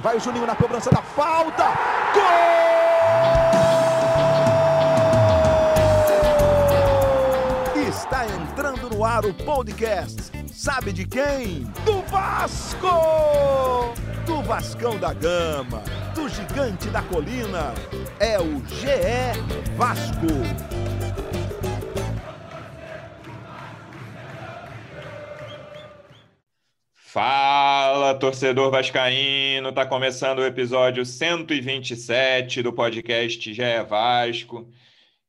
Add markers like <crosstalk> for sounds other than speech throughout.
Vai o Juninho na cobrança da falta. Gol! Está entrando no ar o podcast. Sabe de quem? Do Vasco! Do Vascão da Gama, do Gigante da Colina. É o GE Vasco. Fala, torcedor vascaíno! Tá começando o episódio 127 do podcast Já é Vasco.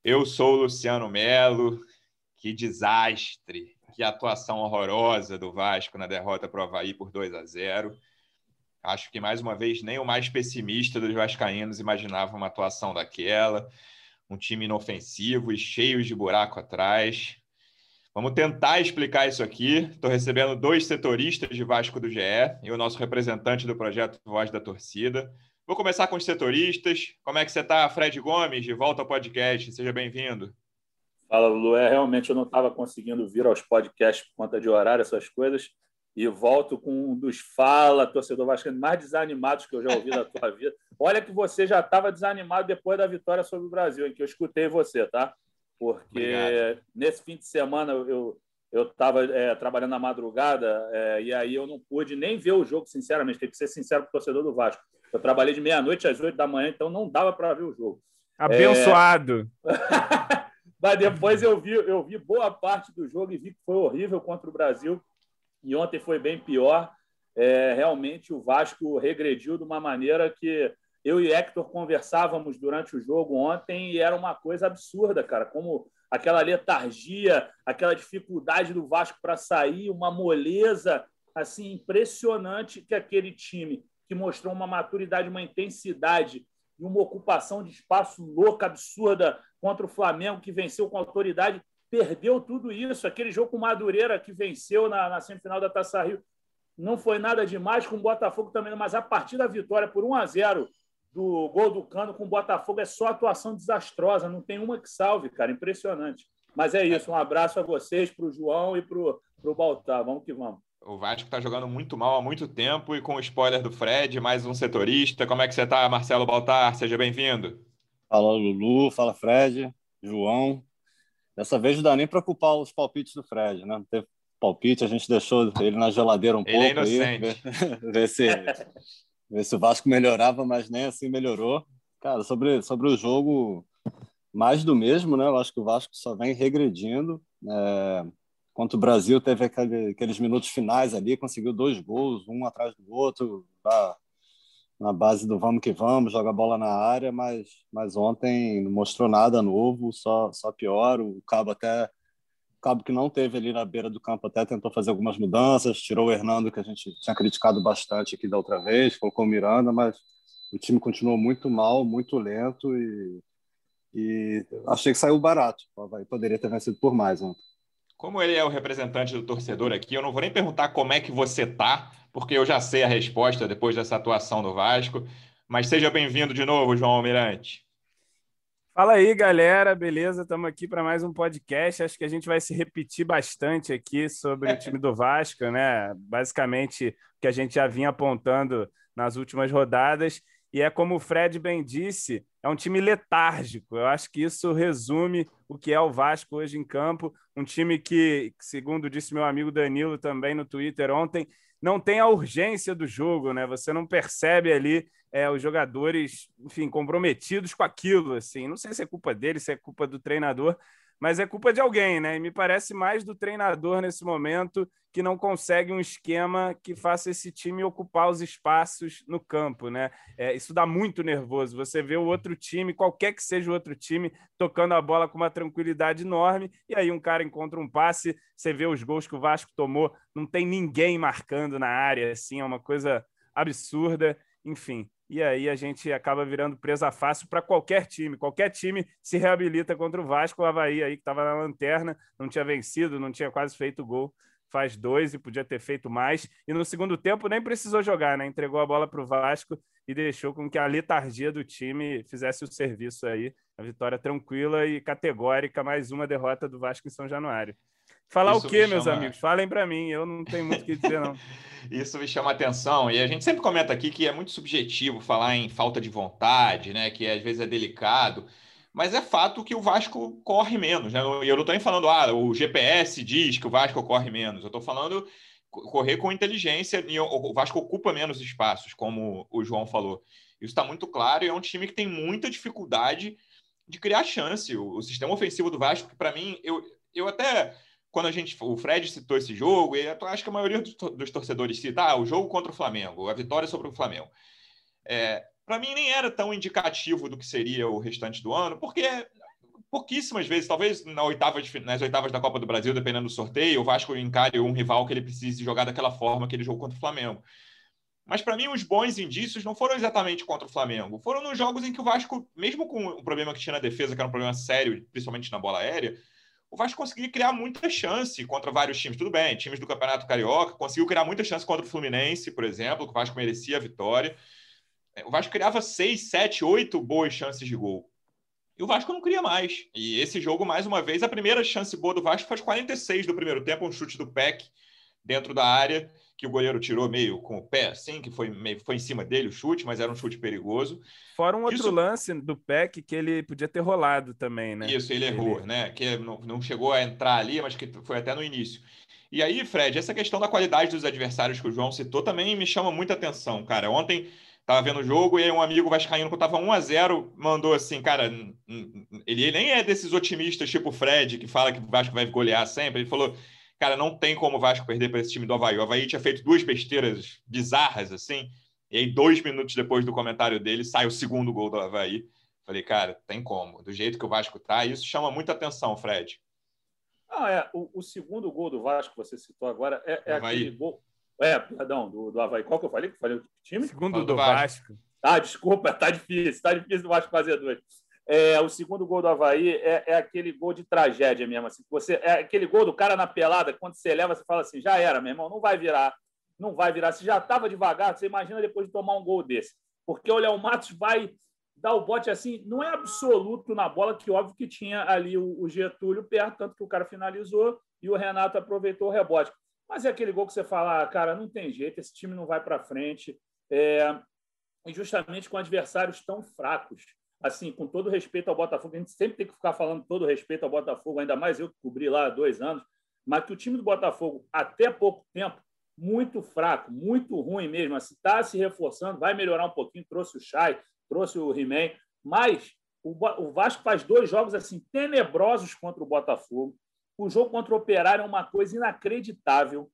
Eu sou o Luciano Melo. Que desastre, que atuação horrorosa do Vasco na derrota para o Havaí por 2 a 0. Acho que mais uma vez nem o mais pessimista dos vascaínos imaginava uma atuação daquela. Um time inofensivo e cheio de buraco atrás. Vamos tentar explicar isso aqui. Estou recebendo dois setoristas de Vasco do GE e o nosso representante do projeto Voz da Torcida. Vou começar com os setoristas. Como é que você está, Fred Gomes? De volta ao podcast. Seja bem-vindo. Fala, Lu. É, realmente eu não estava conseguindo vir aos podcasts por conta de horário, essas coisas. E volto com um dos fala, torcedor vascaíno, mais desanimados que eu já ouvi da tua <laughs> vida. Olha que você já estava desanimado depois da vitória sobre o Brasil, em que eu escutei você, tá? Porque Obrigado. nesse fim de semana eu eu estava é, trabalhando na madrugada é, e aí eu não pude nem ver o jogo, sinceramente, tem que ser sincero com o torcedor do Vasco. Eu trabalhei de meia-noite às oito da manhã, então não dava para ver o jogo. Abençoado! É... <laughs> Mas depois eu vi, eu vi boa parte do jogo e vi que foi horrível contra o Brasil. E ontem foi bem pior. É, realmente o Vasco regrediu de uma maneira que eu e Hector conversávamos durante o jogo ontem e era uma coisa absurda, cara. Como aquela letargia, aquela dificuldade do Vasco para sair, uma moleza assim impressionante que aquele time que mostrou uma maturidade, uma intensidade e uma ocupação de espaço louca, absurda contra o Flamengo, que venceu com autoridade, perdeu tudo isso. Aquele jogo com Madureira, que venceu na, na semifinal da Taça Rio, não foi nada demais, com o Botafogo também, mas a partir da vitória por 1 a 0 do gol do Cano com o Botafogo é só atuação desastrosa, não tem uma que salve, cara, impressionante. Mas é isso, um abraço a vocês, para o João e para o Baltar. Vamos que vamos. O Vasco está jogando muito mal há muito tempo e com o spoiler do Fred, mais um setorista. Como é que você está, Marcelo Baltar? Seja bem-vindo. Fala, Lulu. Fala, Fred. João. Dessa vez não dá nem para culpar os palpites do Fred, né? Não teve palpite, a gente deixou ele na geladeira um ele pouco. Ele é inocente. Aí, ver, <laughs> ver se <laughs> ver se o Vasco melhorava, mas nem assim melhorou. Cara, sobre, sobre o jogo, mais do mesmo, né? Eu acho que o Vasco só vem regredindo. É, contra o Brasil, teve aquele, aqueles minutos finais ali, conseguiu dois gols, um atrás do outro, tá, na base do vamos que vamos, joga a bola na área, mas, mas ontem não mostrou nada novo, só, só pior. O Cabo até Cabo que não teve ali na beira do campo até tentou fazer algumas mudanças, tirou o Hernando, que a gente tinha criticado bastante aqui da outra vez, colocou o Miranda, mas o time continuou muito mal, muito lento e, e achei que saiu barato. Poderia ter vencido por mais ontem. Como ele é o representante do torcedor aqui, eu não vou nem perguntar como é que você tá, porque eu já sei a resposta depois dessa atuação do Vasco. Mas seja bem-vindo de novo, João Almirante. Fala aí, galera, beleza? Estamos aqui para mais um podcast. Acho que a gente vai se repetir bastante aqui sobre o time do Vasco, né? Basicamente, o que a gente já vinha apontando nas últimas rodadas. E é como o Fred bem disse, é um time letárgico. Eu acho que isso resume o que é o Vasco hoje em campo. Um time que, segundo disse meu amigo Danilo também no Twitter ontem, não tem a urgência do jogo, né? Você não percebe ali é, os jogadores, enfim, comprometidos com aquilo, assim. Não sei se é culpa dele, se é culpa do treinador, mas é culpa de alguém, né? E me parece mais do treinador nesse momento que não consegue um esquema que faça esse time ocupar os espaços no campo, né? É, isso dá muito nervoso. Você vê o outro time, qualquer que seja o outro time, tocando a bola com uma tranquilidade enorme, e aí um cara encontra um passe, você vê os gols que o Vasco tomou, não tem ninguém marcando na área, assim, é uma coisa absurda. Enfim, e aí a gente acaba virando presa fácil para qualquer time. Qualquer time se reabilita contra o Vasco, o Havaí aí que estava na lanterna, não tinha vencido, não tinha quase feito gol, faz dois e podia ter feito mais. E no segundo tempo nem precisou jogar, né? Entregou a bola para o Vasco e deixou com que a letargia do time fizesse o serviço aí. A vitória tranquila e categórica, mais uma derrota do Vasco em São Januário. Falar Isso o quê, meus amigos? Falem para mim, eu não tenho muito o que dizer, não. <laughs> Isso me chama atenção. E a gente sempre comenta aqui que é muito subjetivo falar em falta de vontade, né? Que às vezes é delicado. Mas é fato que o Vasco corre menos, né? E eu não estou nem falando, ah, o GPS diz que o Vasco corre menos. Eu estou falando correr com inteligência e o Vasco ocupa menos espaços, como o João falou. Isso está muito claro e é um time que tem muita dificuldade de criar chance. O, o sistema ofensivo do Vasco, para mim, eu, eu até quando a gente, o Fred citou esse jogo, e acho que a maioria dos, dos torcedores cita ah, o jogo contra o Flamengo, a vitória sobre o Flamengo. É, para mim nem era tão indicativo do que seria o restante do ano, porque pouquíssimas vezes, talvez na oitava de, nas oitavas da Copa do Brasil, dependendo do sorteio, o Vasco encare um rival que ele precise jogar daquela forma que ele jogou contra o Flamengo. Mas para mim, os bons indícios não foram exatamente contra o Flamengo. Foram nos jogos em que o Vasco, mesmo com o problema que tinha na defesa, que era um problema sério, principalmente na bola aérea, o Vasco conseguia criar muita chance contra vários times. Tudo bem, times do Campeonato Carioca, conseguiu criar muita chance contra o Fluminense, por exemplo, que o Vasco merecia a vitória. O Vasco criava seis, sete, oito boas chances de gol. E o Vasco não cria mais. E esse jogo, mais uma vez, a primeira chance boa do Vasco aos 46 do primeiro tempo, um chute do PEC dentro da área, que o goleiro tirou meio com o pé, assim, que foi, meio, foi em cima dele o chute, mas era um chute perigoso. Fora um outro Isso... lance do PEC que ele podia ter rolado também, né? Isso, ele errou, ele... né? Que não, não chegou a entrar ali, mas que foi até no início. E aí, Fred, essa questão da qualidade dos adversários que o João citou também me chama muita atenção, cara. Ontem Tava vendo o jogo e aí um amigo vascaíno que tava 1 a 0 mandou assim, cara, ele nem é desses otimistas tipo o Fred que fala que o Vasco vai golear sempre. Ele falou, cara, não tem como o Vasco perder para esse time do Havaí. O Havaí tinha feito duas besteiras bizarras assim. E aí dois minutos depois do comentário dele sai o segundo gol do Havaí. Falei, cara, tem como. Do jeito que o Vasco tá, isso chama muita atenção, Fred. Ah, é. O, o segundo gol do Vasco que você citou agora é, é aquele gol é, perdão, do, do Havaí. Qual que eu falei? Que falei o time? Segundo do, do Vasco. Vasco. Ah, desculpa, <laughs> tá difícil. Tá difícil do Vasco fazer dois. É, o segundo gol do Havaí é, é, aquele gol de tragédia mesmo. Assim, você, é aquele gol do cara na pelada, quando você leva, você fala assim: já era, meu irmão, não vai virar. Não vai virar. Se já estava devagar, você imagina depois de tomar um gol desse. Porque o Léo Matos vai dar o bote assim, não é absoluto na bola, que óbvio que tinha ali o, o Getúlio perto, tanto que o cara finalizou e o Renato aproveitou o rebote. Mas é aquele gol que você fala, ah, cara, não tem jeito, esse time não vai para frente. É, e justamente com adversários tão fracos. Assim, com todo respeito ao Botafogo, a gente sempre tem que ficar falando todo respeito ao Botafogo, ainda mais eu que cobri lá há dois anos, mas que o time do Botafogo, até pouco tempo, muito fraco, muito ruim mesmo. Está assim, se reforçando, vai melhorar um pouquinho. Trouxe o Chay, trouxe o He-Man, mas o Vasco faz dois jogos assim tenebrosos contra o Botafogo. O jogo contra o Operário é uma coisa inacreditável.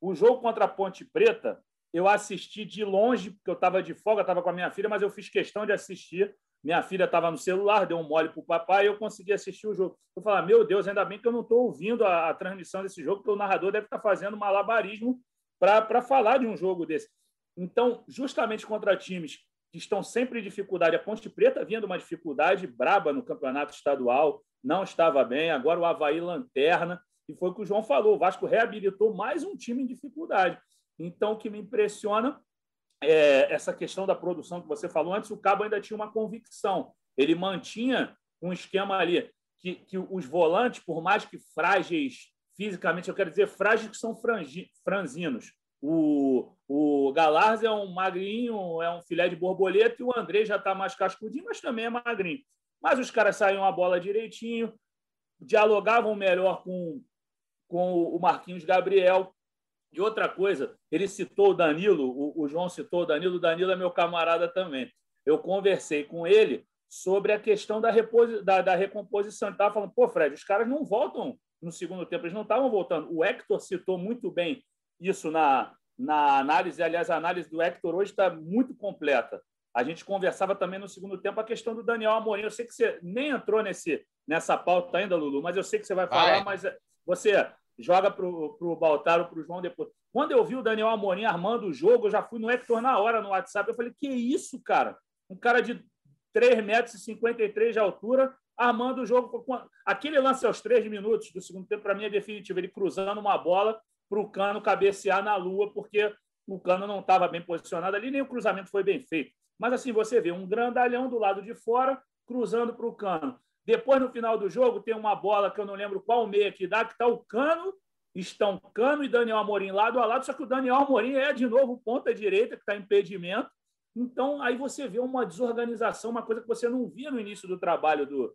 O jogo contra a Ponte Preta, eu assisti de longe, porque eu estava de folga, estava com a minha filha, mas eu fiz questão de assistir. Minha filha estava no celular, deu um mole para o papai e eu consegui assistir o jogo. Eu falei, meu Deus, ainda bem que eu não estou ouvindo a, a, transmissão desse jogo, porque o narrador deve estar tá fazendo malabarismo para falar de um jogo desse. Então, justamente contra times que estão sempre em dificuldade, a Ponte Preta vinha de uma dificuldade braba no campeonato estadual, não estava bem. Agora o Havaí lanterna. E foi o que o João falou: o Vasco reabilitou mais um time em dificuldade. Então, o que me impressiona é essa questão da produção que você falou antes. O Cabo ainda tinha uma convicção. Ele mantinha um esquema ali que, que os volantes, por mais que frágeis fisicamente, eu quero dizer frágeis que são frangi, franzinos. O, o Galarza é um magrinho, é um filé de borboleta, e o André já está mais cascudinho, mas também é magrinho. Mas os caras saíam a bola direitinho, dialogavam melhor com, com o Marquinhos Gabriel. E outra coisa, ele citou o Danilo, o, o João citou o Danilo, o Danilo é meu camarada também. Eu conversei com ele sobre a questão da, reposi da, da recomposição. Ele estava falando, pô, Fred, os caras não voltam no segundo tempo, eles não estavam voltando. O Hector citou muito bem isso na, na análise, aliás, a análise do Hector hoje está muito completa. A gente conversava também no segundo tempo a questão do Daniel Amorim. Eu sei que você nem entrou nesse, nessa pauta ainda, Lulu, mas eu sei que você vai falar, vai. mas você joga para o Baltaro, para o João depois. Quando eu vi o Daniel Amorim armando o jogo, eu já fui no Hector na hora no WhatsApp. Eu falei, que isso, cara? Um cara de 3 metros e 53 de altura armando o jogo. Aquele lance aos três minutos do segundo tempo, para mim, é definitivo. Ele cruzando uma bola para o Cano cabecear na lua, porque o Cano não estava bem posicionado ali, nem o cruzamento foi bem feito. Mas assim, você vê um grandalhão do lado de fora cruzando para o cano. Depois, no final do jogo, tem uma bola que eu não lembro qual meia que dá, que está o Cano, estão Cano e Daniel Amorim lado a lado, só que o Daniel Amorim é, de novo, ponta direita, que está impedimento. Então, aí você vê uma desorganização, uma coisa que você não via no início do trabalho do,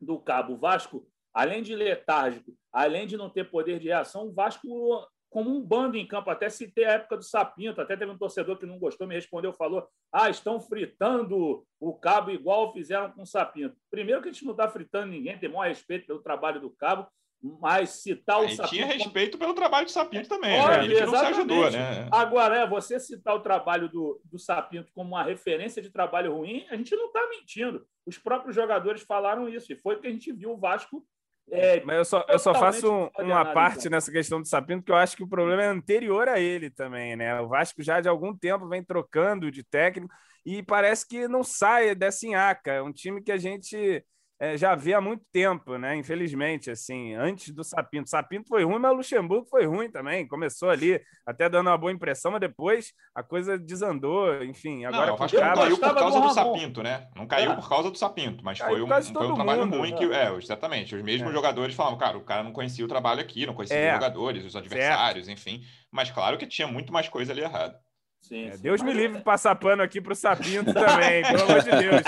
do Cabo Vasco, além de letárgico, além de não ter poder de reação, o Vasco como um bando em campo. Até citei a época do Sapinto, até teve um torcedor que não gostou, me respondeu, falou: ah, estão fritando o cabo igual fizeram com o Sapinto. Primeiro que a gente não está fritando ninguém, tem maior respeito pelo trabalho do cabo, mas citar o Sapinto. Tinha respeito pelo trabalho do Sapinto também, né? Ele não se ajudou, né? Agora, é, você citar o trabalho do, do Sapinto como uma referência de trabalho ruim, a gente não está mentindo. Os próprios jogadores falaram isso, e foi o que a gente viu o Vasco é, Mas eu só, eu só faço um, uma parte então. nessa questão do Sapinto, que eu acho que o problema é anterior a ele também, né? O Vasco já de algum tempo vem trocando de técnico e parece que não sai dessa enhaca. É um time que a gente é, já vê há muito tempo, né? Infelizmente, assim, antes do Sapinto. Sapinto foi ruim, mas o Luxemburgo foi ruim também. Começou ali até dando uma boa impressão, mas depois a coisa desandou. Enfim, agora não, Vasco não caiu por causa do, do Sapinto, né? Não caiu é. por causa do Sapinto, mas foi um, foi um trabalho mundo, ruim que, né? é, exatamente. Os mesmos é. jogadores falavam, cara, o cara não conhecia o trabalho aqui, não conhecia os é. jogadores, os adversários, certo. enfim. Mas claro que tinha muito mais coisa ali errada. Sim, é, sim. Deus me livre de passar pano aqui pro Sapinto <laughs> também, pelo amor de Deus.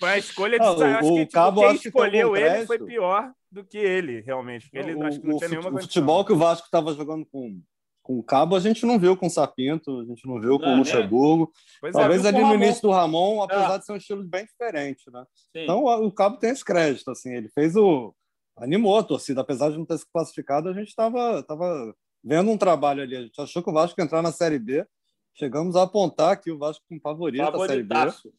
Foi a escolha de. Ah, o, acho que, tipo, quem escolheu ele foi pior do que ele, realmente. Porque ele o, acho que não tinha nenhuma O futebol que o Vasco estava jogando com, com o Cabo, a gente não viu com o Sapinto, a gente não viu com o Luxemburgo. É. Talvez ali no início do Ramon, apesar é. de ser um estilo bem diferente, né? Sim. Então o Cabo tem esse crédito, assim, ele fez o. animou a torcida, apesar de não ter se classificado, a gente estava tava vendo um trabalho ali. A gente achou que o Vasco ia entrar na Série B. Chegamos a apontar que o Vasco com favorito a Série B.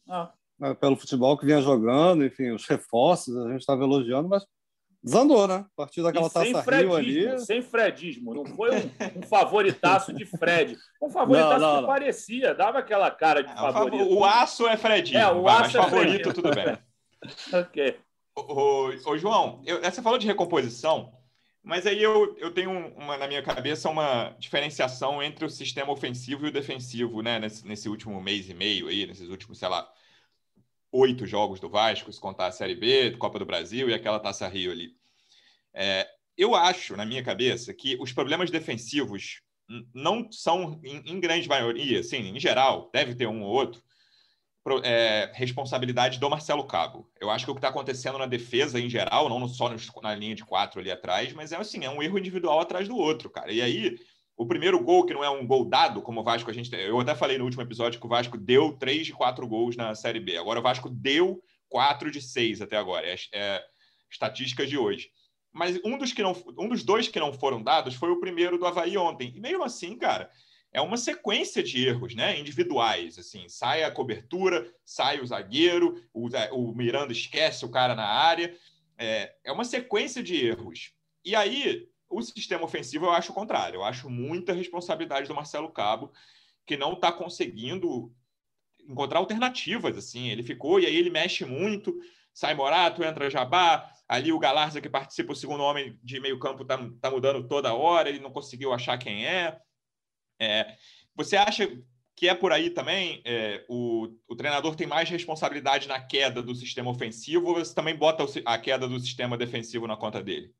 Ah. Né, pelo futebol que vinha jogando, enfim, os reforços, a gente estava elogiando, mas desandou, né? A partir daquela taça Rio ali. Sem fredismo, não foi um, um favoritaço de Fred. Um favoritaço não, não, que não. parecia, dava aquela cara de é, favorito. O aço é Fredismo, é, o aço mas é favorito, tudo bem. <laughs> ok. Ô, ô, João, eu, você falou de recomposição, mas aí eu, eu tenho uma, na minha cabeça uma diferenciação entre o sistema ofensivo e o defensivo, né? Nesse, nesse último mês e meio aí, nesses últimos, sei lá, oito jogos do Vasco, se contar a Série B, Copa do Brasil e aquela Taça Rio ali. É, eu acho, na minha cabeça, que os problemas defensivos não são, em, em grande maioria, assim, em geral, deve ter um ou outro, é, responsabilidade do Marcelo Cabo. Eu acho que o que está acontecendo na defesa em geral, não só na linha de quatro ali atrás, mas é assim, é um erro individual atrás do outro, cara. E aí o primeiro gol, que não é um gol dado, como o Vasco a gente. Eu até falei no último episódio que o Vasco deu três de quatro gols na Série B. Agora o Vasco deu quatro de seis até agora. É, é estatísticas de hoje. Mas um dos, que não, um dos dois que não foram dados foi o primeiro do Havaí ontem. E mesmo assim, cara, é uma sequência de erros né, individuais. assim Sai a cobertura, sai o zagueiro, o, o Miranda esquece o cara na área. É, é uma sequência de erros. E aí, o sistema ofensivo eu acho o contrário. Eu acho muita responsabilidade do Marcelo Cabo, que não está conseguindo encontrar alternativas. assim. Ele ficou e aí ele mexe muito. Sai Morato, entra Jabá. Ali o Galarza, que participa, o segundo homem de meio campo, está tá mudando toda hora. Ele não conseguiu achar quem é. É você acha que é por aí também? É, o, o treinador tem mais responsabilidade na queda do sistema ofensivo ou você também bota a queda do sistema defensivo na conta dele?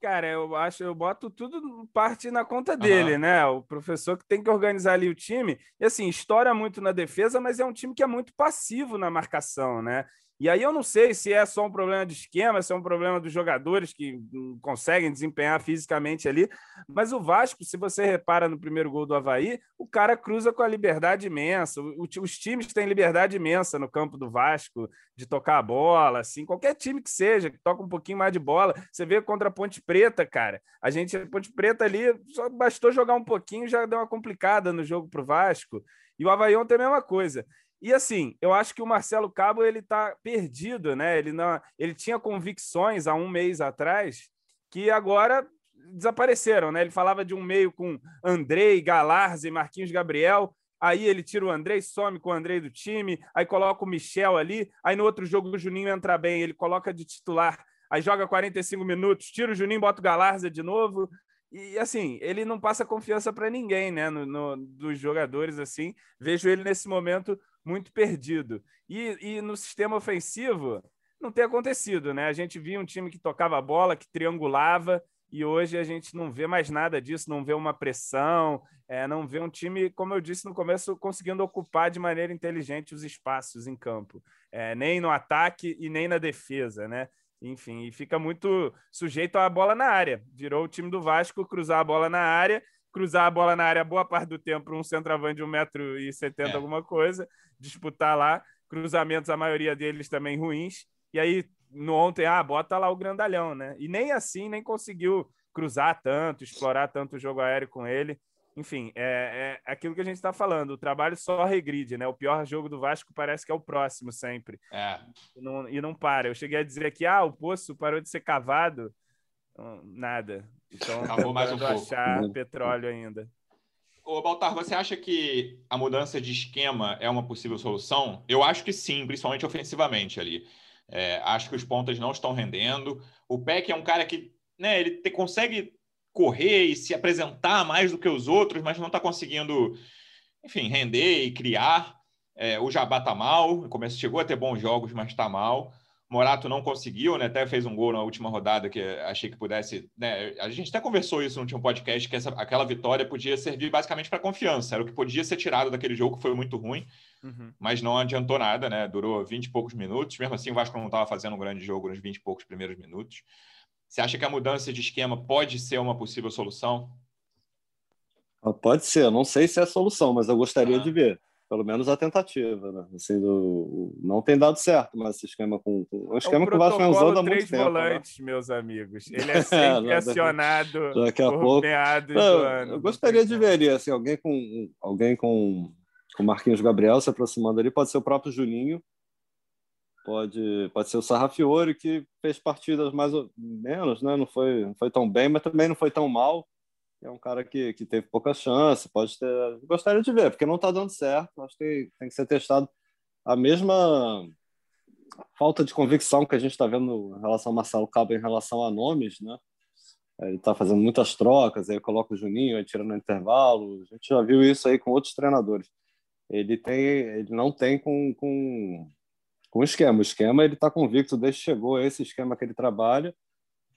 Cara, eu acho, eu boto tudo parte na conta dele, uhum. né? O professor que tem que organizar ali o time. E assim, estoura muito na defesa, mas é um time que é muito passivo na marcação, né? E aí eu não sei se é só um problema de esquema, se é um problema dos jogadores que não conseguem desempenhar fisicamente ali. Mas o Vasco, se você repara no primeiro gol do Havaí, o cara cruza com a liberdade imensa. os times têm liberdade imensa no campo do Vasco de tocar a bola, assim, qualquer time que seja, que toca um pouquinho mais de bola. Você vê contra a Ponte Preta, cara. A gente, a Ponte Preta ali, só bastou jogar um pouquinho, já deu uma complicada no jogo para o Vasco. E o Havaí ontem é a mesma coisa. E assim, eu acho que o Marcelo Cabo ele está perdido, né? Ele não, ele tinha convicções há um mês atrás que agora desapareceram, né? Ele falava de um meio com Andrei, Galarza e Marquinhos Gabriel. Aí ele tira o Andrei, some com o Andrei do time, aí coloca o Michel ali. Aí no outro jogo o Juninho entra bem, ele coloca de titular, aí joga 45 minutos, tira o Juninho, bota o Galarza de novo. E assim, ele não passa confiança para ninguém, né? No, no, dos jogadores, assim. Vejo ele nesse momento muito perdido. E, e no sistema ofensivo, não tem acontecido, né? A gente via um time que tocava a bola, que triangulava, e hoje a gente não vê mais nada disso, não vê uma pressão, é, não vê um time, como eu disse no começo, conseguindo ocupar de maneira inteligente os espaços em campo, é, nem no ataque e nem na defesa, né? Enfim, e fica muito sujeito à bola na área. Virou o time do Vasco cruzar a bola na área, cruzar a bola na área boa parte do tempo para um centroavante de 1,70m, é. alguma coisa, disputar lá, cruzamentos, a maioria deles também ruins, e aí no ontem, ah, bota lá o grandalhão, né? E nem assim, nem conseguiu cruzar tanto, explorar tanto o jogo aéreo com ele. Enfim, é, é aquilo que a gente está falando. O trabalho só regride, né? O pior jogo do Vasco parece que é o próximo sempre. É. E não, e não para. Eu cheguei a dizer aqui, ah, o poço parou de ser cavado. Nada. Então, Acabou mais um pouco. achar petróleo ainda. Ô, Baltar, você acha que a mudança de esquema é uma possível solução? Eu acho que sim, principalmente ofensivamente ali. É, acho que os pontas não estão rendendo. O Peck é um cara que né, ele te, consegue correr e se apresentar mais do que os outros, mas não está conseguindo, enfim, render e criar. É, o Jabá está mal, começo chegou a ter bons jogos, mas está mal. Morato não conseguiu, né? Até fez um gol na última rodada que achei que pudesse. Né? A gente até conversou isso no último podcast, que essa, aquela vitória podia servir basicamente para confiança. Era o que podia ser tirado daquele jogo, que foi muito ruim, uhum. mas não adiantou nada, né? Durou 20 e poucos minutos. Mesmo assim, o Vasco não estava fazendo um grande jogo nos 20 e poucos primeiros minutos. Você acha que a mudança de esquema pode ser uma possível solução? Ah, pode ser, não sei se é a solução, mas eu gostaria ah. de ver pelo menos a tentativa, né? Assim, do, não tem dado certo, mas esse esquema com, um esquema é que o Vasco vem usando há muito tempo. Né? volantes, né? meus amigos. Ele <laughs> é sempre é, acionado daqui a pouco. Não, eu gostaria de ver assim, alguém com alguém com com Marquinhos Gabriel se aproximando ali, pode ser o próprio Juninho, pode pode ser o Sarrafiore que fez partidas mais ou menos, né? Não foi não foi tão bem, mas também não foi tão mal é um cara que, que teve pouca chance, pode ter. Gostaria de ver, porque não está dando certo. Acho que tem que ser testado a mesma falta de convicção que a gente está vendo em relação ao Marcelo Cabo em relação a nomes, né? Ele está fazendo muitas trocas, aí coloca o Juninho, aí tira no intervalo. A gente já viu isso aí com outros treinadores. Ele tem, ele não tem com, com, com esquema. O esquema ele está convicto desde que chegou esse esquema que ele trabalha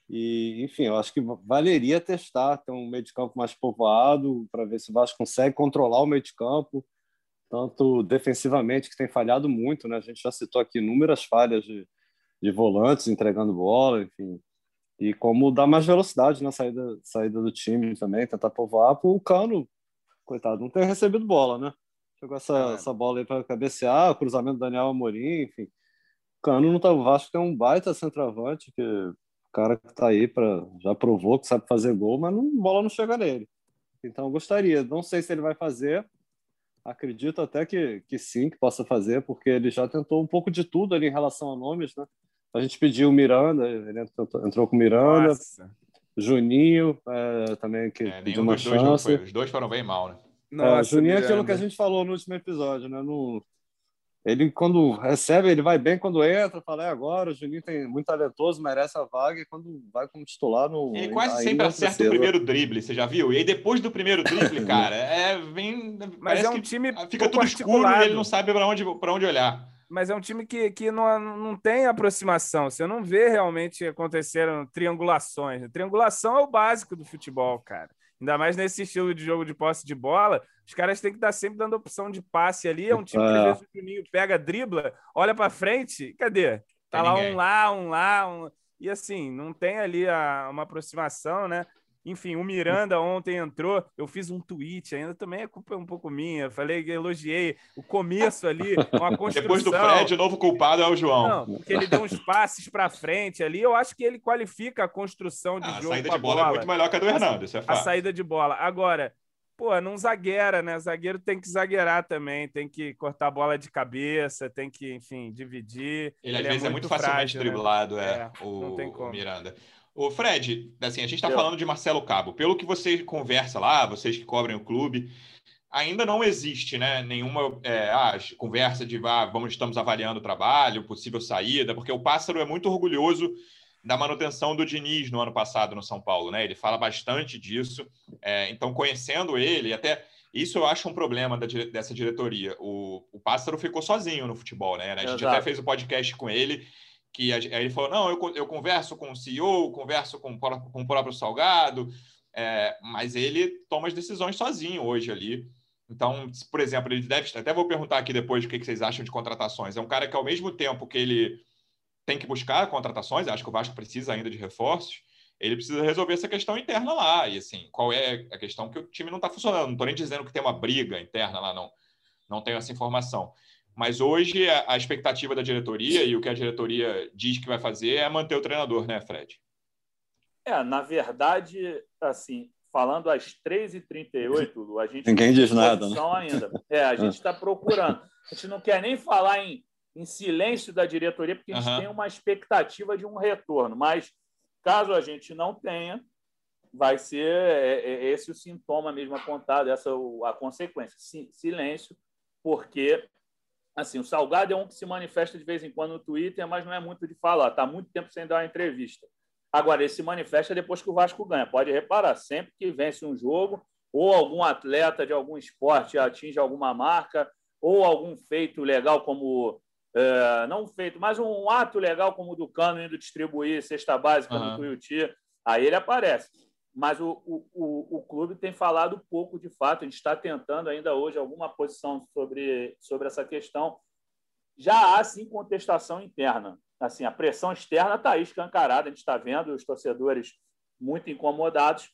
e, enfim, eu acho que valeria testar, ter um meio de campo mais povoado, para ver se o Vasco consegue controlar o meio de campo, tanto defensivamente, que tem falhado muito, né? A gente já citou aqui inúmeras falhas de, de volantes entregando bola, enfim. E como dar mais velocidade na saída, saída do time também, tentar povoar. O Cano, coitado, não tem recebido bola, né? Jogou essa, é. essa bola aí para cabecear, o cruzamento do Daniel Amorim, enfim. O Cano não tá. O Vasco tem um baita centroavante que cara que está aí para já provou que sabe fazer gol, mas não, bola não chega nele. Então eu gostaria, não sei se ele vai fazer. Acredito até que, que sim, que possa fazer, porque ele já tentou um pouco de tudo ali em relação a nomes, né? A gente pediu o Miranda, ele entrou, entrou com o Miranda, Nossa. Juninho é, também que é, pediu uma chance. Dois os dois foram bem mal, né? Nossa, é, Juninho é aquilo que a gente falou no último episódio, né? No, ele, quando recebe, ele vai bem quando entra, fala, é agora, o Juninho tem muito talentoso, merece a vaga, e quando vai como titular no. Ele quase sempre acerta o primeiro drible, você já viu? E aí depois do primeiro drible, cara, é, vem. Mas é um time. Fica tudo escuro e ele não sabe para onde, onde olhar. Mas é um time que, que não, não tem aproximação. Você não vê realmente aconteceram triangulações. Triangulação é o básico do futebol, cara. Ainda mais nesse estilo de jogo de posse de bola, os caras têm que estar sempre dando opção de passe ali. É um time que às vezes o Juninho pega, dribla, olha para frente, cadê? Tá lá um lá, um lá, um... e assim, não tem ali a, uma aproximação, né? Enfim, o Miranda ontem entrou, eu fiz um tweet, ainda também a culpa é um pouco minha. Falei que elogiei o começo ali, uma construção. <laughs> Depois do Fred, o novo culpado é o João. Não, porque ele deu uns passes para frente ali. Eu acho que ele qualifica a construção de ah, jogo. A saída de bola, bola, é muito melhor que a do Hernando, isso é fato. A saída de bola. Agora, pô, não zagueira, né? Zagueiro tem que zagueirar também, tem que cortar a bola de cabeça, tem que, enfim, dividir. Ele, ele às é vezes é muito, muito facilmente frágil, né? driblado, né? é, é, o, o Miranda. O Fred, assim, a gente está falando de Marcelo Cabo. Pelo que você conversa lá, vocês que cobrem o clube, ainda não existe né, nenhuma é, ah, conversa de ah, vamos, estamos avaliando o trabalho, possível saída, porque o Pássaro é muito orgulhoso da manutenção do Diniz no ano passado no São Paulo. Né? Ele fala bastante disso. É, então, conhecendo ele, até isso eu acho um problema da, dessa diretoria. O, o Pássaro ficou sozinho no futebol. Né? A gente Exato. até fez o um podcast com ele que aí ele falou, não, eu, eu converso com o CEO, converso com, com o próprio Salgado, é, mas ele toma as decisões sozinho hoje ali. Então, por exemplo, ele deve. Até vou perguntar aqui depois o que vocês acham de contratações. É um cara que, ao mesmo tempo que ele tem que buscar contratações, acho que o Vasco precisa ainda de reforços, ele precisa resolver essa questão interna lá. E assim, qual é a questão que o time não está funcionando? Não estou nem dizendo que tem uma briga interna lá, não. Não tenho essa informação. Mas hoje a expectativa da diretoria e o que a diretoria diz que vai fazer é manter o treinador, né, Fred? É, na verdade, assim, falando às 3h38, a gente Ninguém diz nada, né? ainda. É, a gente está procurando. A gente não quer nem falar em, em silêncio da diretoria, porque a gente uhum. tem uma expectativa de um retorno. Mas, caso a gente não tenha, vai ser é, é, esse o sintoma mesmo apontado, essa a consequência. Silêncio, porque assim, o Salgado é um que se manifesta de vez em quando no Twitter, mas não é muito de falar. Está muito tempo sem dar uma entrevista. Agora, ele se manifesta depois que o Vasco ganha. Pode reparar, sempre que vence um jogo, ou algum atleta de algum esporte atinge alguma marca, ou algum feito legal como. É, não feito, mas um ato legal como o do Cano indo distribuir cesta básica uhum. no Tuiuti, aí ele aparece. Mas o, o, o, clube tem falado pouco de fato. A gente está tentando ainda hoje alguma posição sobre, sobre essa questão. Já há, sim, contestação interna assim, a pressão externa está aí escancarada, a gente está vendo os torcedores muito incomodados,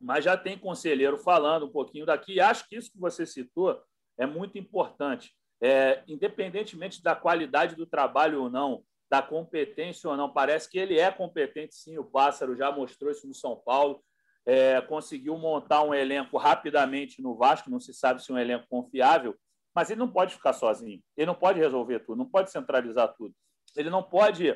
mas já tem conselheiro falando um pouquinho daqui. E acho que isso que você citou é muito importante. É, independentemente da qualidade do trabalho ou não, da competência ou não, parece que ele é competente sim. O Pássaro já mostrou isso no São Paulo. É, conseguiu montar um elenco rapidamente no Vasco, não se sabe se é um elenco confiável, mas ele não pode ficar sozinho, ele não pode resolver tudo, não pode centralizar tudo. Ele não pode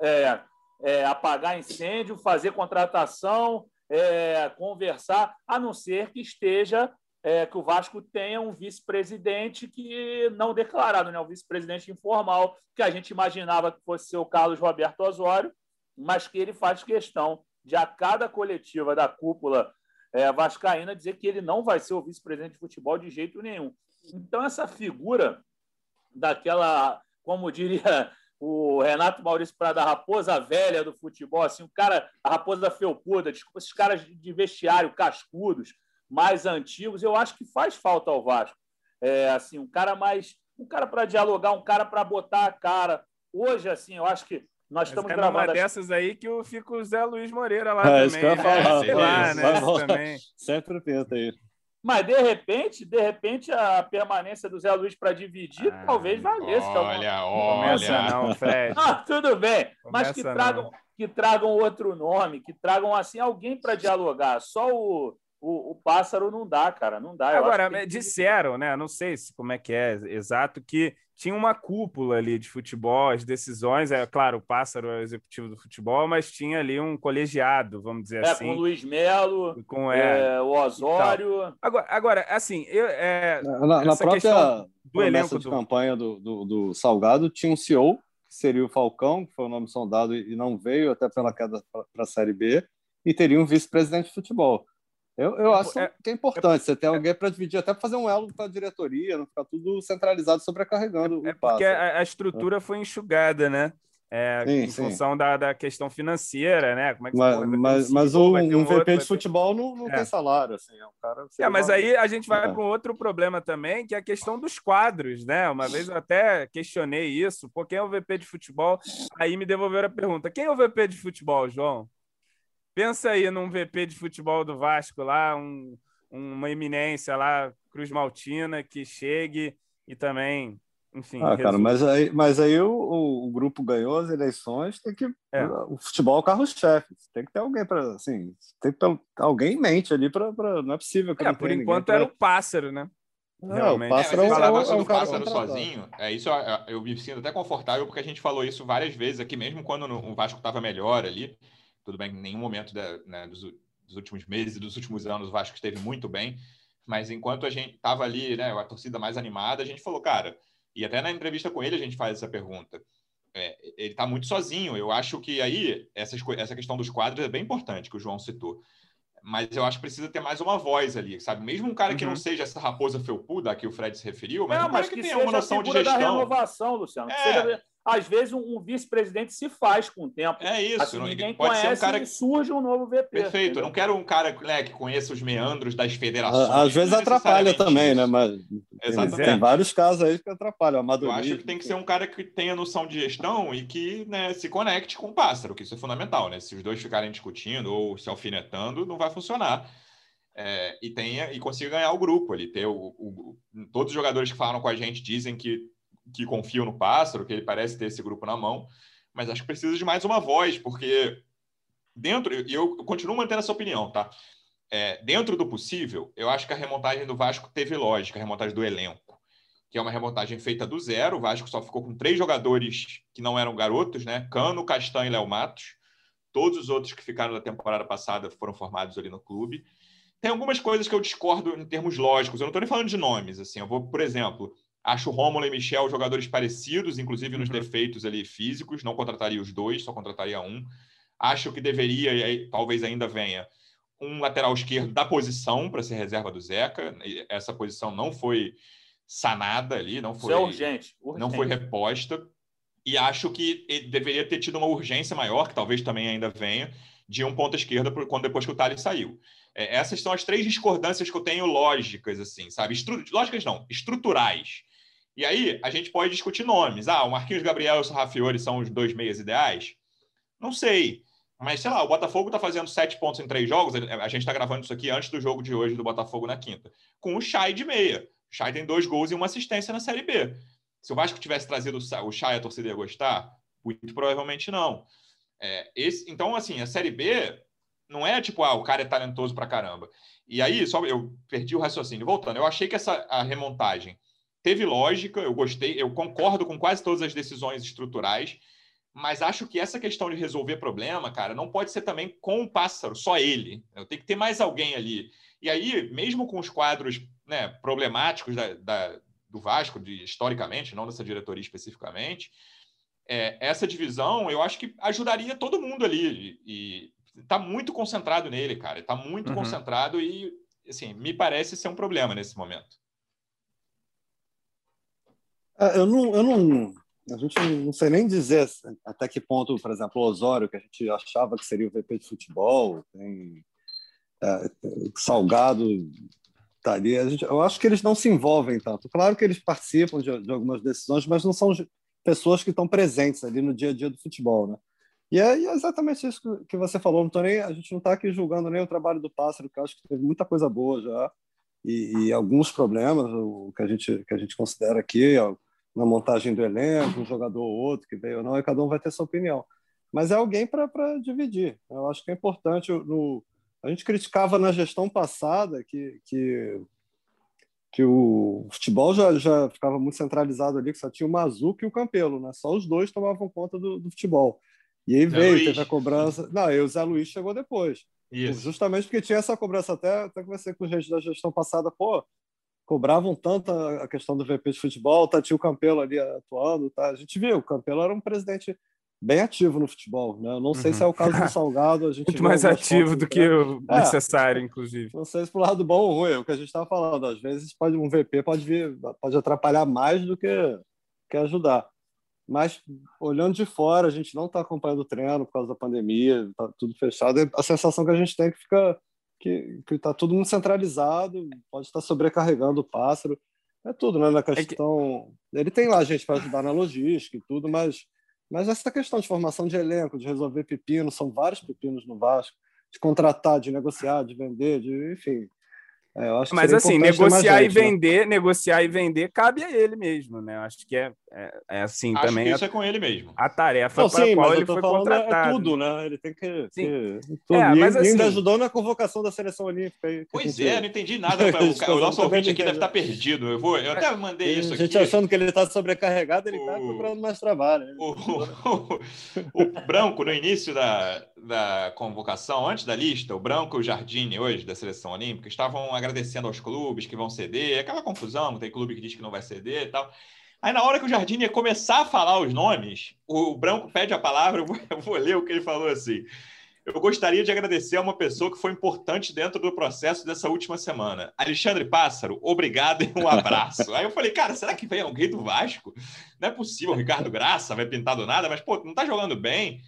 é, é, apagar incêndio, fazer contratação, é, conversar, a não ser que esteja é, que o Vasco tenha um vice-presidente que não declarado, né, um vice-presidente informal, que a gente imaginava que fosse ser o Carlos Roberto Osório, mas que ele faz questão de a cada coletiva da cúpula é, vascaína dizer que ele não vai ser o vice-presidente de futebol de jeito nenhum. Então essa figura daquela, como diria o Renato Maurício para da raposa velha do futebol, assim, o cara, a raposa felpuda, desculpa, esses caras de vestiário cascudos, mais antigos, eu acho que faz falta ao Vasco. É, assim, um cara mais, um cara para dialogar, um cara para botar a cara. Hoje, assim, eu acho que nós estamos é gravando. uma dessas aí que eu fico o Zé Luiz Moreira lá é, também. Isso que eu ia falar, né? Sei lá, né? Também. Sempre tenta aí. Mas, de repente, de repente, a permanência do Zé Luiz para dividir ah, talvez valesse. Olha, olha. Começa não, Fred. <laughs> Ah, tudo bem. Começa mas que tragam, que tragam outro nome, que tragam, assim, alguém para dialogar. Só o, o, o, pássaro não dá, cara. Não dá. Agora, disseram, né? Não sei se, como é que é exato, que tinha uma cúpula ali de futebol, as decisões, é claro, o Pássaro é o executivo do futebol, mas tinha ali um colegiado, vamos dizer é, assim. Com o Luiz Melo, com é, é o Osório. Agora, agora, assim, eu, é, na, na própria do elenco de do... campanha do, do, do, Salgado, tinha um CEO, que seria o Falcão, que foi o nome sondado e não veio até pela queda para a Série B, e teria um vice-presidente de futebol. Eu, eu é, acho é, que é importante é, você ter alguém para dividir, até para fazer um elo para a diretoria, não ficar tudo centralizado, sobrecarregando. É, é porque a, a, estrutura foi enxugada, né? É, sim, em sim. função da, da questão financeira, né? Como é que mas, mas, mas um, um, um VP outro, de futebol não, não é. tem salário, assim, é um cara. É, mas aí a gente vai é. para um outro problema também, que é a questão dos quadros, né? Uma vez eu até questionei isso, por quem é o VP de futebol? Aí me devolveram a pergunta: quem é o VP de futebol, João? Pensa aí num VP de futebol do Vasco lá, um, uma eminência lá, Cruz Maltina, que chegue e também, enfim. Ah, cara, mas aí, mas aí o, o, grupo ganhou as eleições, tem que. É. O futebol é o carro-chefe. Tem que ter alguém para. Assim, tem que ter alguém em mente ali para. Não é possível que É, por enquanto era pra... o pássaro, né? Não, o pássaro é, é, é, é um pássaro sozinho. É isso, eu me sinto até confortável porque a gente falou isso várias vezes aqui, mesmo quando o Vasco estava melhor ali. Tudo bem, em nenhum momento da, né, dos, dos, últimos meses e dos últimos anos o Vasco esteve muito bem, mas enquanto a gente estava ali, né, a torcida mais animada, a gente falou, cara, e até na entrevista com ele a gente faz essa pergunta. É, ele está muito sozinho. Eu acho que aí essas, essa questão dos quadros é bem importante que o João citou. Mas eu acho que precisa ter mais uma voz ali, sabe? Mesmo um cara que não uhum. seja essa raposa felpuda a que o Fred se referiu, mas, é, um mas que, que tenha uma noção de gestão. da renovação, Luciano. É. Que seja às vezes um, vice-presidente se faz com o tempo. É isso. Assim, ninguém pode conhece ser um cara que... surge um novo VP. Perfeito. Eu entendeu? não quero um cara né, que conheça os meandros das federações. Às vezes é atrapalha também, né? isso. Mas tem, Exatamente. tem vários casos aí que atrapalham. Eu acho que tem que ser um cara que tenha noção de gestão e que né, se conecte com o pássaro, que isso é fundamental, né? Se os dois ficarem discutindo ou se alfinetando, não vai funcionar. É, e tenha e consiga ganhar o grupo ali. Ter o, o- todos os jogadores que falaram com a gente dizem que, que confiam no pássaro, que ele parece ter esse grupo na mão, mas acho que precisa de mais uma voz, porque dentro, e eu continuo mantendo essa opinião, tá? É, dentro do possível, eu acho que a remontagem do Vasco teve lógica, a remontagem do elenco que é uma remontagem feita do zero. O Vasco só ficou com três jogadores que não eram garotos, né? Cano, Castanho e Léo Matos. Todos os outros que ficaram da temporada passada foram formados ali no clube. Tem algumas coisas que eu discordo em termos lógicos. Eu não estou nem falando de nomes. Assim, eu vou, por exemplo, acho Rômulo e Michel jogadores parecidos, inclusive nos Uhum. defeitos ali físicos. Não contrataria os dois, só contrataria um. Acho que deveria, e aí, talvez ainda venha, um lateral esquerdo da posição para ser reserva do Zeca. Essa posição não foi sanada ali, não Isso foi, é urgente. urgente. não foi reposta. E acho que deveria ter tido uma urgência maior, que talvez também ainda venha, de um ponta esquerda quando depois que o Thales saiu. É, essas são as três discordâncias que eu tenho lógicas, assim, sabe? Estru... Lógicas não, estruturais. E aí a gente pode discutir nomes. Ah, o Marquinhos Gabriel e o Sarrafiori são os dois meias ideais? Não sei. Mas, sei lá, o Botafogo está fazendo sete pontos em três jogos. A gente está gravando isso aqui antes do jogo de hoje do Botafogo na quinta. Com o Chay de meia. O Chay tem dois gols e uma assistência na Série B. Se o Vasco tivesse trazido o Chay, a torcida ia gostar? Muito provavelmente não. É, esse, então, assim, a Série B não é tipo, ah, o cara é talentoso pra caramba. E aí, só eu perdi o raciocínio. Voltando, eu achei que essa a remontagem teve lógica, eu gostei, eu concordo com quase todas as decisões estruturais, mas acho que essa questão de resolver problema, cara, não pode ser também com o pássaro, só ele. Tem que ter mais alguém ali. E aí, mesmo com os quadros né, problemáticos da, da- do Vasco, de, historicamente, não dessa diretoria especificamente, é, essa divisão eu acho que ajudaria todo mundo ali. E está muito concentrado nele, cara. Está muito Uhum. concentrado e, assim, me parece ser um problema nesse momento. É, eu não, eu não, a gente não sei nem dizer até que ponto, por exemplo, o Osório, que a gente achava que seria o VP de futebol, tem é, Salgado estaria. a gente- Eu acho que eles não se envolvem tanto. Claro que eles participam de, de algumas decisões, mas não são pessoas que estão presentes ali no dia a dia do futebol, né? E é, é exatamente isso que- que você falou. Não nem, a gente não está aqui julgando nem o trabalho do Pássaro, que acho que teve muita coisa boa já e, e alguns problemas o que a gente que a gente considera aqui ó, na montagem do elenco, um jogador ou outro que veio ou não, e cada um vai ter sua opinião. Mas é alguém para dividir. Eu acho que é importante. No, a gente criticava na gestão passada que, que, que o futebol já, já ficava muito centralizado ali, que só tinha o Mazuco e o Campelo, né? Só os dois tomavam conta do, do futebol. E aí Zé veio, Luiz. teve a cobrança. Não, e o Zé Luiz chegou depois. Justamente porque tinha essa cobrança até, até conversei com gente da gestão passada, pô, cobravam tanto a questão do VP de futebol, tá, tinha o Campelo ali atuando, tá? A gente viu, o Campelo era um presidente bem ativo no futebol, né? Eu não sei Uhum. se é o caso do Salgado, a gente <laughs> Muito mais ativo do que treino. o É. necessário, inclusive. Não sei se pro lado bom ou ruim, é o que a gente estava falando. Às vezes pode um VP pode vir, pode atrapalhar mais do que, que ajudar. Mas olhando de fora, a gente não está acompanhando o treino por causa da pandemia, está tudo fechado. A sensação que a gente tem é que fica que que está tudo muito centralizado, pode estar sobrecarregando o pássaro. É tudo, né? Na questão, ele tem lá gente para ajudar na logística e tudo, mas mas essa questão de formação de elenco, de resolver pepino, são vários pepinos no Vasco, de contratar, de negociar, de vender, de enfim. É, que Mas assim, negociar e gente, né? vender, negociar e vender cabe a ele mesmo, né? Eu Acho que é, é, é assim Acho também que a, isso é com ele mesmo. a tarefa Não, para a qual mas ele foi é contratado. tudo, né? Ele tem que. Sim. tudo. É, E mas ele ainda assim- ajudou na convocação da seleção olímpica. que a Pois gente- é, não entendi <laughs> nada. O, o nosso ouvinte aqui deve estar perdido. Eu, vou, eu até mandei isso a aqui. gente achando que ele está sobrecarregado, ele está O- procurando mais trabalho. né? O, o- <laughs> o Branco, no início da, da convocação, antes da lista, o Branco e o Jardine, hoje, da Seleção Olímpica, estavam agradecendo aos clubes que vão ceder, aquela confusão, tem clube que diz que não vai ceder e tal. Aí, na hora que o Jardine ia começar a falar os nomes, o Branco pede a palavra, eu vou, <laughs> eu vou ler o que ele falou assim. eu gostaria de agradecer a uma pessoa que foi importante dentro do processo dessa última semana. Alexandre Pássaro, obrigado e um abraço. Aí eu falei, cara, será que vem alguém do Vasco? Não é possível, o Ricardo Graça vai pintar do nada, mas, pô, não tá jogando bem.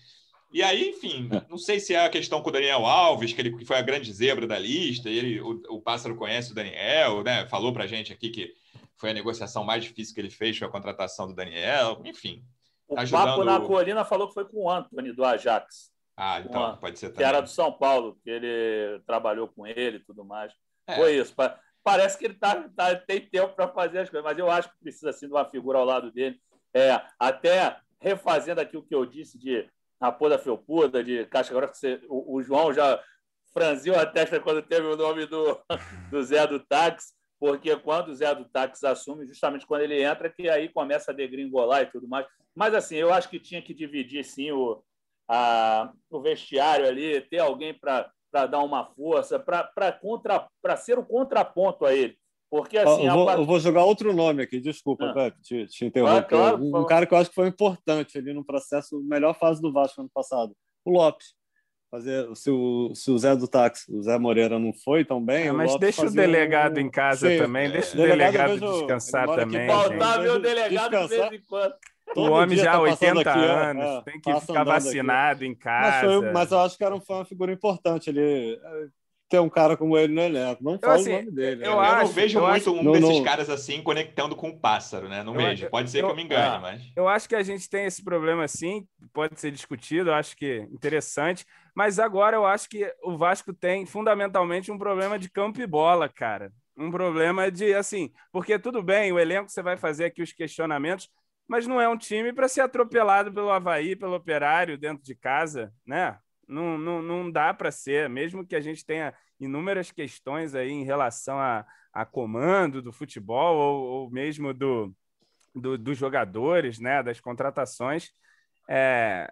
E aí, enfim, não sei se é a questão com o Daniel Alves, que ele que foi a grande zebra da lista, e ele, o, o Pássaro conhece o Daniel, né? Falou pra gente aqui que foi a negociação mais difícil que ele fez, foi a contratação do Daniel, enfim. O ajudando... Papo na Colina falou que foi com o Anthony do Ajax. Ah, então uma, pode ser também. Que era do São Paulo, que ele trabalhou com ele e tudo mais. É. Foi isso. Parece que ele tá, tá tem tempo para fazer as coisas, mas eu acho que precisa sim, de uma figura ao lado dele. É, até refazendo aqui o que eu disse de Rapoda Felpuda, de Caixa agora que você, o, o, João já franziu a testa quando teve o nome do, <laughs> do Zé do Táxi, porque quando o Zé do Táxi assume, justamente quando ele entra, que aí começa a degringolar e tudo mais. Mas assim, eu acho que tinha que dividir sim o, a, o vestiário ali, ter alguém para dar uma força, para ser o contraponto a ele. Porque assim. Eu vou, eu vou jogar outro nome aqui, desculpa, ah. Pepe, te, te interromper. Ah, claro, um, um cara que eu acho que foi importante ali no processo, melhor fase do Vasco ano passado, o Lopes. Fazer, se, o, se o Zé do táxi, o Zé Moreira não foi tão bem. É, mas deixa o delegado um... em casa Sim, também, deixa o delegado, delegado descansar também. Faltar ver o delegado de vez em quando. Todo o homem já há 80 aqui, anos, é, tem que ficar vacinado aqui. em casa. Mas, foi, mas, eu acho que era uma figura importante. Ele ter um cara como ele no elenco. Não fala assim, o nome dele. Eu, eu, acho, não vejo eu muito acho... um não, desses não... caras assim conectando com o pássaro, né? Não eu, vejo. Pode ser que eu me engane, é, mas. Eu acho que a gente tem esse problema assim, pode ser discutido, eu acho que interessante. Mas agora eu acho que o Vasco tem fundamentalmente um problema de campo e bola, cara. Um problema de assim, porque tudo bem, o elenco você vai fazer aqui os questionamentos, mas não é um time para ser atropelado pelo Havaí, pelo Operário dentro de casa, né? Não, não, não dá para ser, mesmo que a gente tenha inúmeras questões aí em relação a, a comando do futebol ou, ou mesmo do, do, dos jogadores, né, das contratações, é,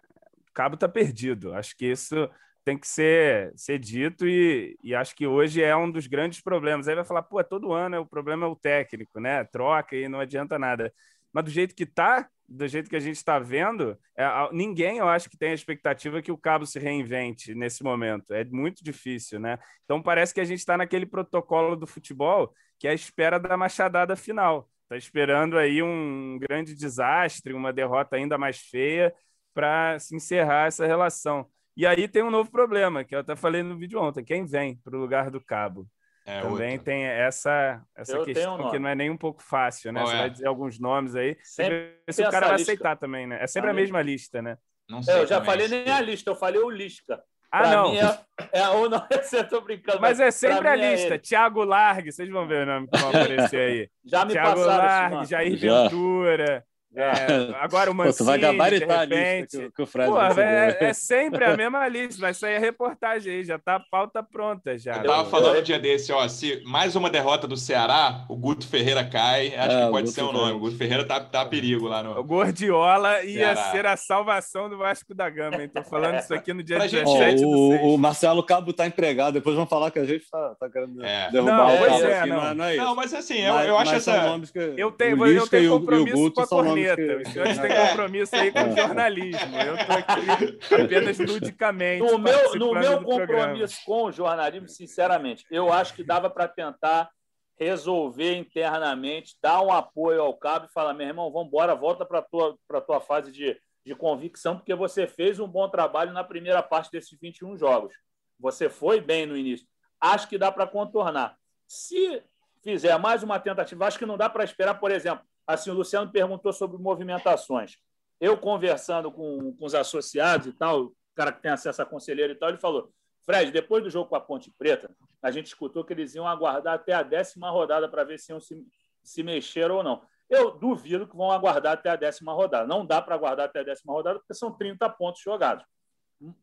o cabo está perdido. Acho que isso tem que ser, ser dito e, e acho que hoje é um dos grandes problemas. Aí vai falar, pô, todo ano é o problema é o técnico, né? Troca e não adianta nada. Mas do jeito que está, do jeito que a gente está vendo, é, ninguém, eu acho que tem a expectativa que o Cabo se reinvente nesse momento. É muito difícil, né? Então parece que a gente está naquele protocolo do futebol que é a espera da machadada final. Está esperando aí um grande desastre, uma derrota ainda mais feia para se encerrar essa relação. E aí tem um novo problema, que eu até falei no vídeo ontem: quem vem para o lugar do Cabo? É Também outra. tem essa, essa questão um que não é nem um pouco fácil, né? Qual Você é? vai dizer alguns nomes aí. Sempre se o cara vai lista. aceitar também, né? É sempre a mesma lista, né? Não sei. É, eu já falei nem a lista, eu falei o Lisca. Ah, pra não. É, é, ou não, <laughs> eu tô brincando. Mas, mas é sempre a é lista. É Thiago Largue, vocês vão ver o nome que vão aparecer aí. <laughs> já me Thiago passaram Largue, Jair já. Ventura. É, <laughs> agora o Mancini, Pô, vai gabaritar de repente. a lista que, que o Fred Pô, é, é, sempre a <laughs> mesma lista, vai sair a reportagem aí, já tá a pauta pronta já. Eu tava falando um dia desse, ó, se mais uma derrota do Ceará, o Guto Ferreira cai, acho é, que pode ser o um nome. O Guto Ferreira tá, tá a perigo lá no... O Gordiola ia Ceará. ser a salvação do Vasco da Gama, hein? Tô falando isso aqui no dia pra 17 gente, o, o, Marcelo Cabo tá empregado, depois vão falar que a gente tá, tá querendo é. derrubar não, o Cabo é, aqui, não. Não, é, não, mas assim, eu, eu acho essa... Eu tenho, eu tenho compromisso com a corneta, os senhores <laughs> tem compromisso aí com o jornalismo. Eu estou aqui apenas ludicamente. No meu, no meu compromisso com o jornalismo, sinceramente, eu acho que dava para tentar resolver internamente, dar um apoio ao cabo e falar: meu irmão, vamos embora, volta para a tua, tua fase de, de convicção, porque você fez um bom trabalho na primeira parte desses 21 jogos. Você foi bem no início. Acho que dá para contornar. Se fizer mais uma tentativa, acho que não dá para esperar, por exemplo, Assim, o Luciano perguntou sobre movimentações. Eu conversando com, com os associados e tal, o cara que tem acesso a conselheiro e tal, ele falou: Fred, depois do jogo com a Ponte Preta, a gente escutou que eles iam aguardar até a décima rodada para ver se iam se, se mexer ou não. Eu duvido que vão aguardar até a décima rodada. Não dá para aguardar até a décima rodada, porque são 30 pontos jogados.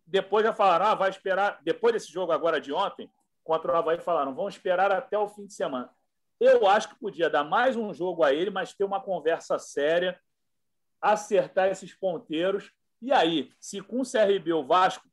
Depois já falaram, ah, vai esperar. Depois desse jogo agora de ontem, contra o Havaí, falaram, vão esperar até o fim de semana. Eu acho que podia dar mais um jogo a ele, mas ter uma conversa séria, acertar esses ponteiros. E aí, se com o CRB o Vasco,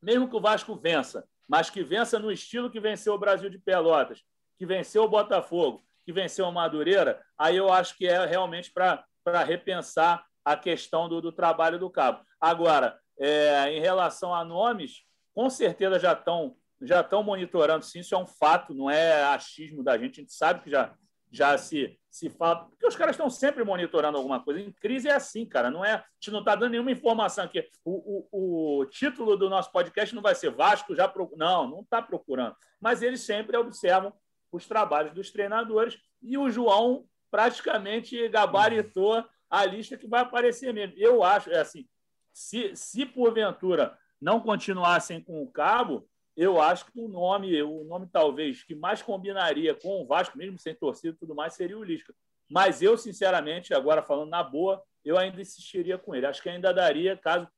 mesmo que o Vasco vença, mas que vença no estilo que venceu o Brasil de Pelotas, que venceu o Botafogo, que venceu o Madureira, aí eu acho que é realmente para repensar a questão do, do trabalho do Cabo. Agora, é, em relação a nomes, com certeza já estão já estão monitorando, sim, isso é um fato, não é achismo da gente, a gente sabe que já, já se, se fala, porque os caras estão sempre monitorando alguma coisa. Em crise é assim, cara, não é, a gente não está dando nenhuma informação aqui. O, o, o, título do nosso podcast não vai ser Vasco já. Não, não está procurando. Mas eles sempre observam os trabalhos dos treinadores e o João praticamente gabaritou a lista que vai aparecer mesmo. Eu acho, é assim, se, se porventura não continuassem com o Cabo, eu acho que o nome, o nome talvez que mais combinaria com o Vasco, mesmo sem torcida e tudo mais, seria o Lisca. Mas eu, sinceramente, agora falando na boa, eu ainda insistiria com ele. Acho que ainda daria caso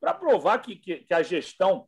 para provar que, que, que, a gestão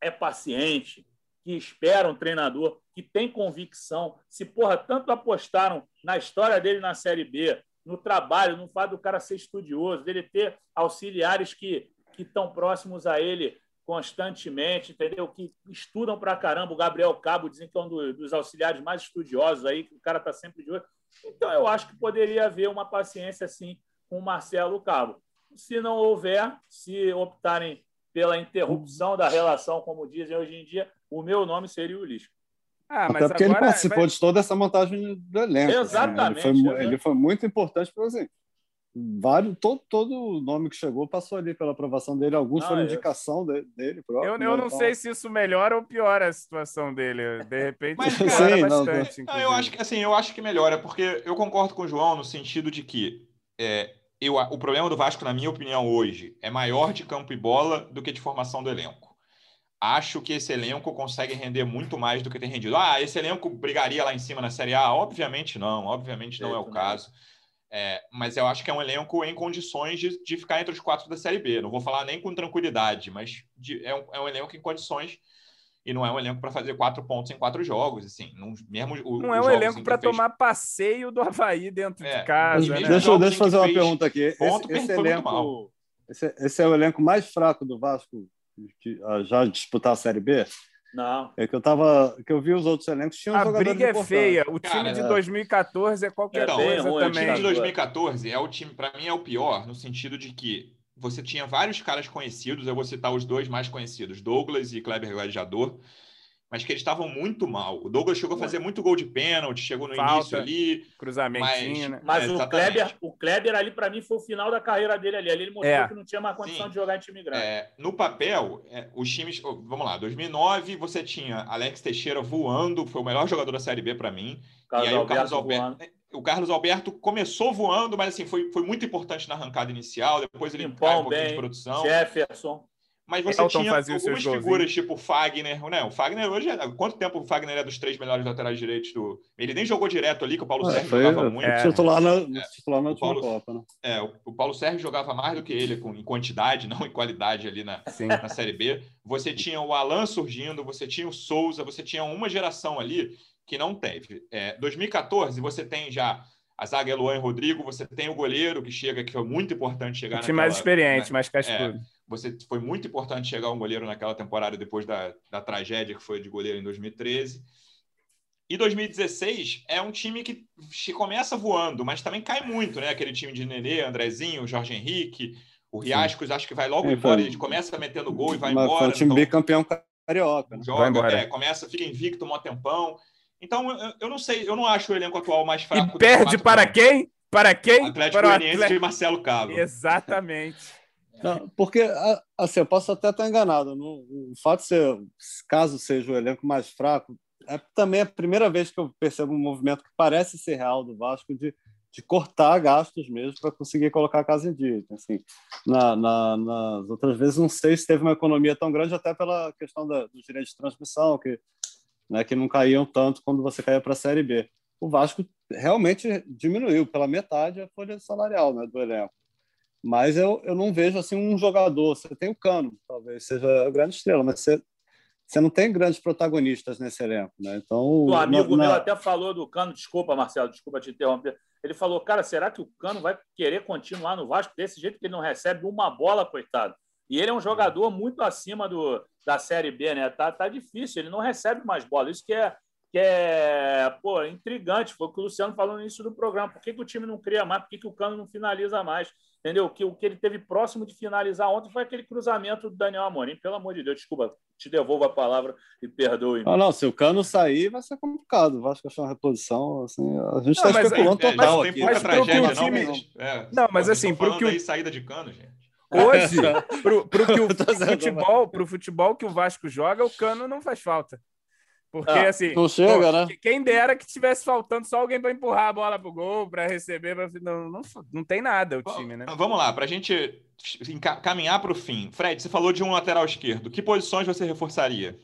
é paciente, que espera um treinador, que tem convicção. Se, porra, tanto apostaram na história dele na Série B, no trabalho, no fato do cara ser estudioso, dele ter auxiliares que estão próximos a ele constantemente, entendeu? Que estudam para caramba. O Gabriel Cabo dizem que é um dos auxiliares mais estudiosos aí, que o cara está sempre de olho. Então, eu acho que poderia haver uma paciência, assim, com o Marcelo Cabo. Se não houver, se optarem pela interrupção da relação, como dizem hoje em dia, o meu nome seria o Lisca. Ah, Até porque ele participou vai... de toda essa montagem do elenco. Exatamente. Assim, né? ele, foi, ele, foi, muito importante para assim, vários, todo, todo nome que chegou passou ali pela aprovação dele, alguns não, foram é. indicação de, dele próprio. Eu, eu né, não então... sei se isso melhora ou piora a situação dele. De repente, Mas, cara, Sim, bastante. Não, eu acho que assim, eu acho que melhora, porque eu concordo com o João no sentido de que é, eu, o problema do Vasco, na minha opinião, hoje, é maior de campo e bola do que de formação do elenco. Acho que esse elenco consegue render muito mais do que tem rendido. Ah, esse elenco brigaria lá em cima na Série A? Obviamente não, obviamente não é o caso. É, mas eu acho que é um elenco em condições de, de, ficar entre os quatro da Série B. Não vou falar nem com tranquilidade, mas de, é, um, é, um, elenco em condições e não é um elenco para fazer quatro pontos em quatro jogos. Assim, não, mesmo o, não é um elenco para fez... tomar passeio do Havaí dentro é, de casa. Né? Deixa, deixa eu fazer uma pergunta aqui. Esse, esse elenco, esse, esse, é o elenco mais fraco do Vasco que, já disputar a Série B? Não. É que eu tava. que eu vi os outros elencos tinham A briga é feia. O time Cara, de 2014 é qualquer então, coisa é, também. O time de 2014 é o time, para mim, é o pior, no sentido de que você tinha vários caras conhecidos, eu vou citar os dois mais conhecidos, Douglas e Kleber Gladiador mas que eles estavam muito mal. O Douglas chegou a fazer muito gol de pênalti, chegou no Falta, início ali. Cruzamentinho, mas, né? Mas é, o, Kleber, o Kleber ali, para mim, foi o final da carreira dele ali. Ali ele mostrou é. que não tinha mais condição Sim. de jogar em time grande. É, no papel, é, os times. Vamos lá, 2009 você tinha Alex Teixeira voando, foi o melhor jogador da Série B para mim. Carlos e aí Alberto o Carlos Alberto. Voando. O Carlos Alberto começou voando, mas assim, foi, foi muito importante na arrancada inicial. Depois ele cai um pouquinho bem. de produção. Jefferson. Mas você Elton tinha algumas figuras, tipo o Fagner, né? O Fagner hoje, é... quanto tempo o Fagner é dos três melhores laterais direitos do. Ele nem jogou direto ali, que o Paulo é, Sérgio foi, jogava muito. É. Titular na, é. titular na Paulo, Copa, né? É, o, o, Paulo Sérgio jogava mais do que ele com, em quantidade, <laughs> não em qualidade ali na, na Série B. Você tinha o Alan surgindo, você tinha o Souza, você tinha uma geração ali que não teve. É, 2014, você tem já a zaga é Luan e Rodrigo, você tem o goleiro que chega, que foi muito importante chegar. O time naquela, mais experiente, né? mais cascudo. É, você foi muito importante chegar um goleiro naquela temporada depois da, da tragédia que foi de goleiro em 2013. E 2016 é um time que começa voando, mas também cai muito, né? Aquele time de Nenê, Andrezinho, Jorge Henrique, o Riascos, acho que vai logo é, embora, ele começa metendo gol e vai embora. Foi um time então, bicampeão carioca. Né? Joga, é, começa, fica invicto um tempão. Então, eu, eu, não sei, eu não acho o elenco atual mais fraco. E perde para quem? Para quem? Atlético para o Atlético... de Marcelo Cabo. Exatamente. Não, porque, assim, eu posso até estar enganado. No, o fato de ser, caso seja o elenco mais fraco, é também a primeira vez que eu percebo um movimento que parece ser real do Vasco de, de cortar gastos mesmo para conseguir colocar a casa em dia. Então, assim, na, na, nas outras vezes, não sei se teve uma economia tão grande, até pela questão da, dos direitos de transmissão, que, né, que não caíam tanto quando você caía para a Série B. O Vasco realmente diminuiu pela metade a folha salarial né, do elenco mas eu, eu não vejo assim um jogador. Você tem o Cano, talvez seja a grande estrela, mas você, você não tem grandes protagonistas nesse elenco, né? Então, um amigo na, meu até falou do Cano, desculpa, Marcelo, desculpa te interromper. Ele falou, cara, será que o Cano vai querer continuar no Vasco desse jeito que ele não recebe uma bola, coitado? E ele é um jogador muito acima do, da Série B, né? Tá, tá difícil, ele não recebe mais bola. Isso que é, que é pô, intrigante. Foi o que o Luciano falou no início do programa. Por que, que o time não cria mais? Por que, que o Cano não finaliza mais? Entendeu? Que, o que ele teve próximo de finalizar ontem foi aquele cruzamento do Daniel Amorim. Pelo amor de Deus, desculpa, te devolvo a palavra e perdoe. Não, não, se o Cano sair, vai ser complicado. Vai achar uma reposição. Assim, a gente está especulando é, total mas, aqui. Tem pouca tragédia, time... não, mas, é, não, mas assim, pro que o... saída de Cano, gente. Hoje, <laughs> pro, pro, que o, futebol, pro futebol que o Vasco joga, o Cano não faz falta. Porque, ah, assim, não chega, pô, né? quem dera que tivesse faltando só alguém para empurrar a bola pro gol, para receber. Pra... Não, não, não tem nada o time, né? Vamos lá, para a gente caminhar para o fim. Fred, você falou de um lateral esquerdo. Que posições você reforçaria?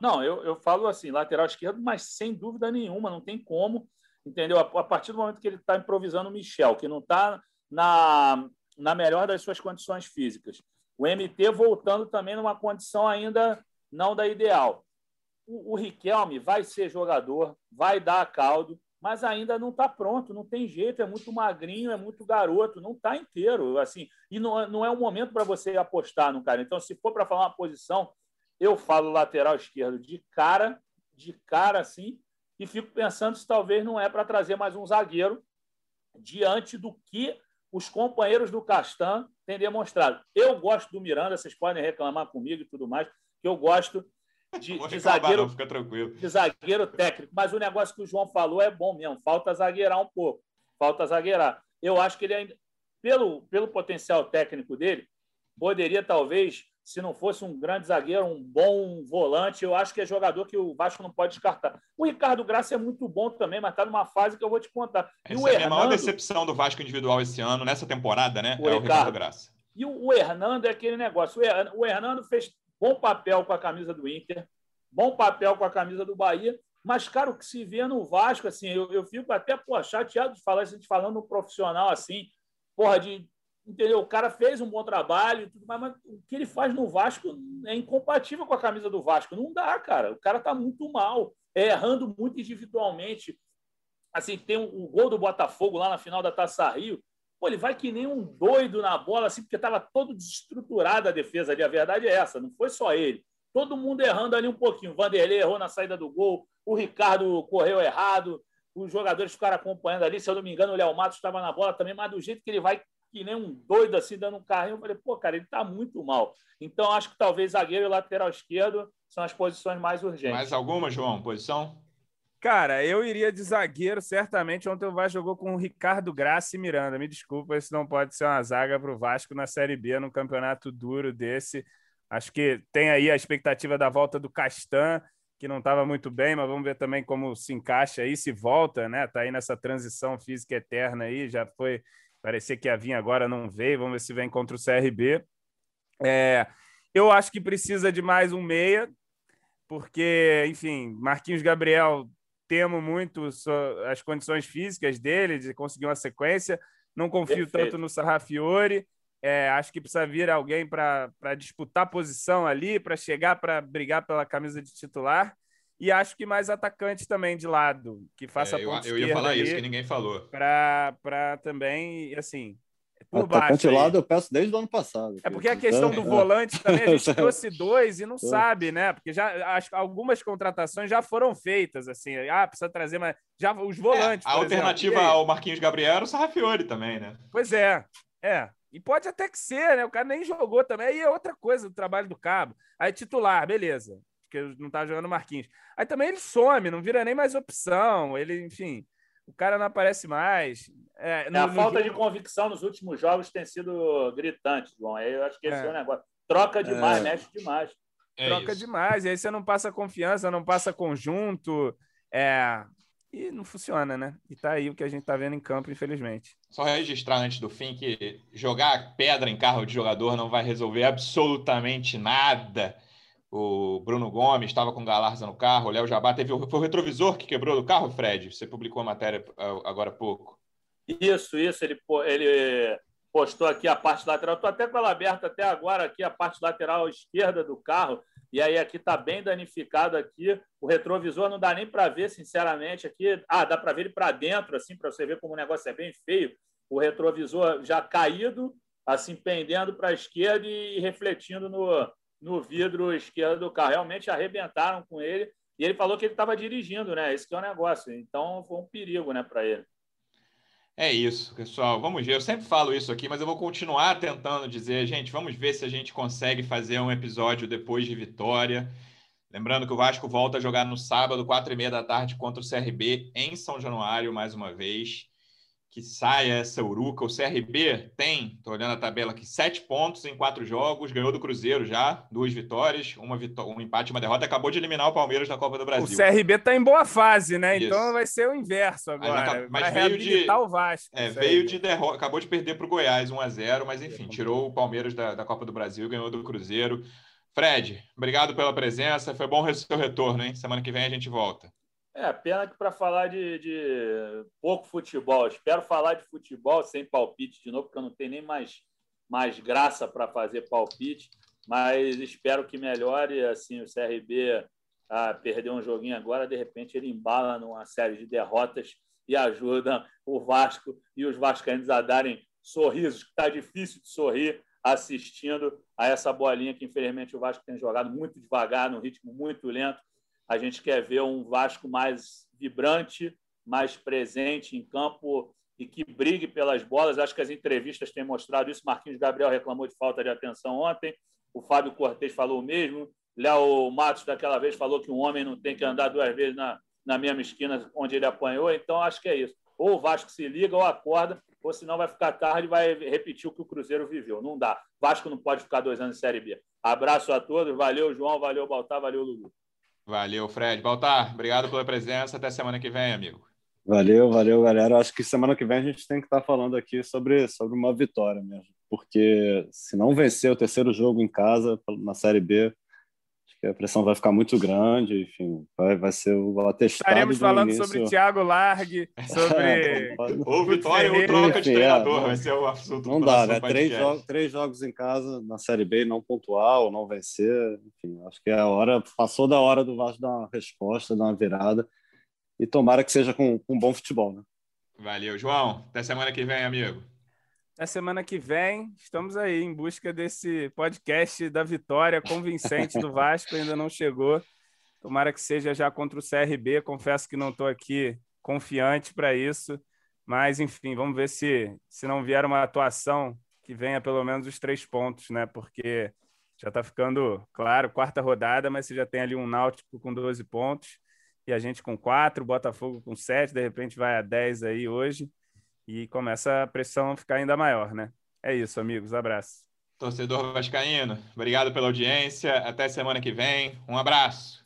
Não, eu, eu falo assim, lateral esquerdo, mas sem dúvida nenhuma, não tem como, entendeu? A, a partir do momento que ele está improvisando o Michel, que não está na, na melhor das suas condições físicas. O MT voltando também numa condição ainda não da ideal o, o Riquelme vai ser jogador, vai dar caldo, mas ainda não está pronto, não tem jeito, é muito magrinho, é muito garoto, não está inteiro, assim, e não, não é o momento para você apostar no cara. Então, se for para falar uma posição, eu falo lateral esquerdo de cara, de cara assim, e fico pensando se talvez não é para trazer mais um zagueiro diante do que os companheiros do Castan têm demonstrado. Eu gosto do Miranda, vocês podem reclamar comigo e tudo mais, que eu gosto de, de zagueiro, não, fica tranquilo. de zagueiro técnico. Mas o negócio que o João falou é bom mesmo. Falta zagueirar um pouco. Falta zagueirar. Eu acho que ele ainda, pelo, pelo potencial técnico dele, poderia talvez, se não fosse um grande zagueiro, um bom volante, eu acho que é jogador que o Vasco não pode descartar. O Ricardo Graça é muito bom também, mas está numa fase que eu vou te contar. E Essa é Hernando, a maior decepção do Vasco individual esse ano, nessa temporada, né? O é Ricardo, o Ricardo Graça. E o Hernando é aquele negócio. O Hernando fez bom papel com a camisa do Inter, bom papel com a camisa do Bahia, mas, cara, o que se vê no Vasco, assim, eu, eu fico até pô, chateado de falar isso, gente falando no profissional assim, porra, de. Entendeu? O cara fez um bom trabalho, tudo mais, mas o que ele faz no Vasco é incompatível com a camisa do Vasco. Não dá, cara. O cara tá muito mal, é, errando muito individualmente. Assim, tem o um, um gol do Botafogo lá na final da Taça Rio. Pô, ele vai que nem um doido na bola, assim, porque estava todo desestruturado a defesa ali. A verdade é essa, não foi só ele. Todo mundo errando ali um pouquinho. O Vanderlei errou na saída do gol, o Ricardo correu errado, os jogadores ficaram acompanhando ali. Se eu não me engano, o Léo Matos estava na bola também, mas do jeito que ele vai que nem um doido assim, dando um carrinho, eu falei, pô, cara, ele está muito mal. Então, acho que talvez zagueiro e lateral esquerdo são as posições mais urgentes. Mais alguma, João? Posição? Cara, eu iria de zagueiro, certamente. Ontem o Vasco jogou com o Ricardo Graça e Miranda. Me desculpa, isso não pode ser uma zaga para o Vasco na Série B, num campeonato duro desse. Acho que tem aí a expectativa da volta do Castan, que não estava muito bem, mas vamos ver também como se encaixa aí, se volta, né? Tá aí nessa transição física eterna aí, já foi. Parecia que ia vir agora, não veio. Vamos ver se vem contra o CRB. É, eu acho que precisa de mais um meia, porque, enfim, Marquinhos Gabriel temo muito as condições físicas dele, de conseguir uma sequência. Não confio Perfeito. tanto no Sarrafiore. É, acho que precisa vir alguém para disputar posição ali, para chegar para brigar pela camisa de titular. E acho que mais atacante também de lado, que faça é, eu, eu ia falar isso, que ninguém falou. Para também, assim, por Atacante baixo. lado eu peço desde o ano passado. É porque a questão do <laughs> volante também, a gente <laughs> trouxe dois e não sabe, né? Porque já as, algumas contratações já foram feitas, assim. Ah, precisa trazer mais. Já os volantes. É, a alternativa exemplo. ao Marquinhos Gabriel era o Sarrafiori também, né? Pois é, é. E pode até que ser, né? O cara nem jogou também. Aí é outra coisa do trabalho do Cabo. Aí titular, beleza. Porque não tá jogando Marquinhos. Aí também ele some, não vira nem mais opção. Ele, enfim o cara não aparece mais. É, no, é a falta jogo... de convicção nos últimos jogos tem sido gritante, João. Eu acho que esse é, é o negócio. Troca demais, é. mexe demais. É Troca isso. demais, e aí você não passa confiança, não passa conjunto. É... E não funciona, né? E tá aí o que a gente tá vendo em campo, infelizmente. Só registrar antes do fim que jogar pedra em carro de jogador não vai resolver absolutamente nada o Bruno Gomes estava com Galarza no carro, o Léo Jabá teve foi o retrovisor que quebrou do carro, Fred? Você publicou a matéria ah, agora há pouco. Isso, isso, ele, ele postou aqui a parte lateral. Estou até com ela aberta até agora aqui a parte lateral esquerda do carro. E aí aqui está bem danificado aqui. O retrovisor não dá nem para ver, sinceramente. Aqui, ah, dá para ver ele para dentro, assim, para você ver como o negócio é bem feio. O retrovisor já caído, assim pendendo para a esquerda e refletindo no, no vidro esquerdo do carro. Realmente arrebentaram com ele. E ele falou que ele estava dirigindo, né? Esse é o negócio. Então foi um perigo, né, para ele. É isso, pessoal. Vamos ver. Eu sempre falo isso aqui, mas eu vou continuar tentando dizer, gente, vamos ver se a gente consegue fazer um episódio depois de vitória. Lembrando que o Vasco volta a jogar no sábado, quatro e meia da tarde, contra o CRB em São Januário, mais uma vez que saia essa uruca. O CRB tem, estou olhando a tabela aqui, sete pontos em quatro jogos, ganhou do Cruzeiro já, duas vitórias, uma vitó um empate uma derrota, acabou de eliminar o Palmeiras da Copa do Brasil. O CRB está em boa fase, né? Isso. Então vai ser o inverso agora. Mas, mas veio de o Vasco. É, veio de derrota, acabou de perder para o Goiás 1 a 0 mas enfim, tirou o Palmeiras da, da Copa do Brasil, ganhou do Cruzeiro. Fred, obrigado pela presença, foi bom o seu retorno, hein? Semana que vem a gente volta. É, pena que para falar de, de, pouco futebol, espero falar de futebol sem palpite de novo, porque eu não tenho nem mais, mais graça para fazer palpite, mas espero que melhore. Assim, o CRB ah, perdeu um joguinho agora, de repente ele embala numa série de derrotas e ajuda o Vasco e os vascaínos a darem sorrisos, que está difícil de sorrir assistindo a essa bolinha que, infelizmente, o Vasco tem jogado muito devagar, num ritmo muito lento a gente quer ver um Vasco mais vibrante, mais presente em campo e que brigue pelas bolas. Acho que as entrevistas têm mostrado isso. Marquinhos Gabriel reclamou de falta de atenção ontem. O Fábio Cortes falou o mesmo. Léo Matos, daquela vez, falou que um homem não tem que andar duas vezes na, na mesma esquina onde ele apanhou. Então, acho que é isso. Ou o Vasco se liga ou acorda, ou senão vai ficar tarde e vai repetir o que o Cruzeiro viveu. Não dá. Vasco não pode ficar dois anos em Série B. Abraço a todos. Valeu, João. Valeu, Baltar. Valeu, Lulu. Valeu, Fred. Baltar, obrigado pela presença. Até semana que vem, amigo. Valeu, valeu, galera. Acho que semana que vem a gente tem que estar falando aqui sobre, sobre uma vitória mesmo. Porque se não vencer o terceiro jogo em casa na Série B, que a pressão vai ficar muito grande. Enfim, vai, vai ser o atestado. Estaremos falando início. sobre Thiago Largue, <laughs> sobre. É, ou vitória ou troca de treinador. É, vai ser o assunto Não dá, né? Três, jogos, três jogos em casa na Série B, não pontuar ou não vencer. Enfim, acho que é a hora. Passou da hora do Vasco dar uma resposta, dar uma virada e tomara que seja com, com bom futebol. Né? Valeu, João. Até semana que vem, amigo. Até semana que vem, estamos aí em busca desse podcast da vitória convincente do Vasco, ainda não chegou. Tomara que seja já contra o CRB. Confesso que não estou aqui confiante para isso, mas enfim, vamos ver se, se não vier uma atuação que venha pelo menos os três pontos, né? Porque já está ficando, claro, quarta rodada, mas você já tem ali um Náutico com 12 pontos e a gente com quatro, Botafogo com sete, de repente vai a 10 aí hoje e começa a pressão a ficar ainda maior, né? É isso, amigos. Abraço. Torcedor Vascaíno, obrigado pela audiência. Até semana que vem. Um abraço.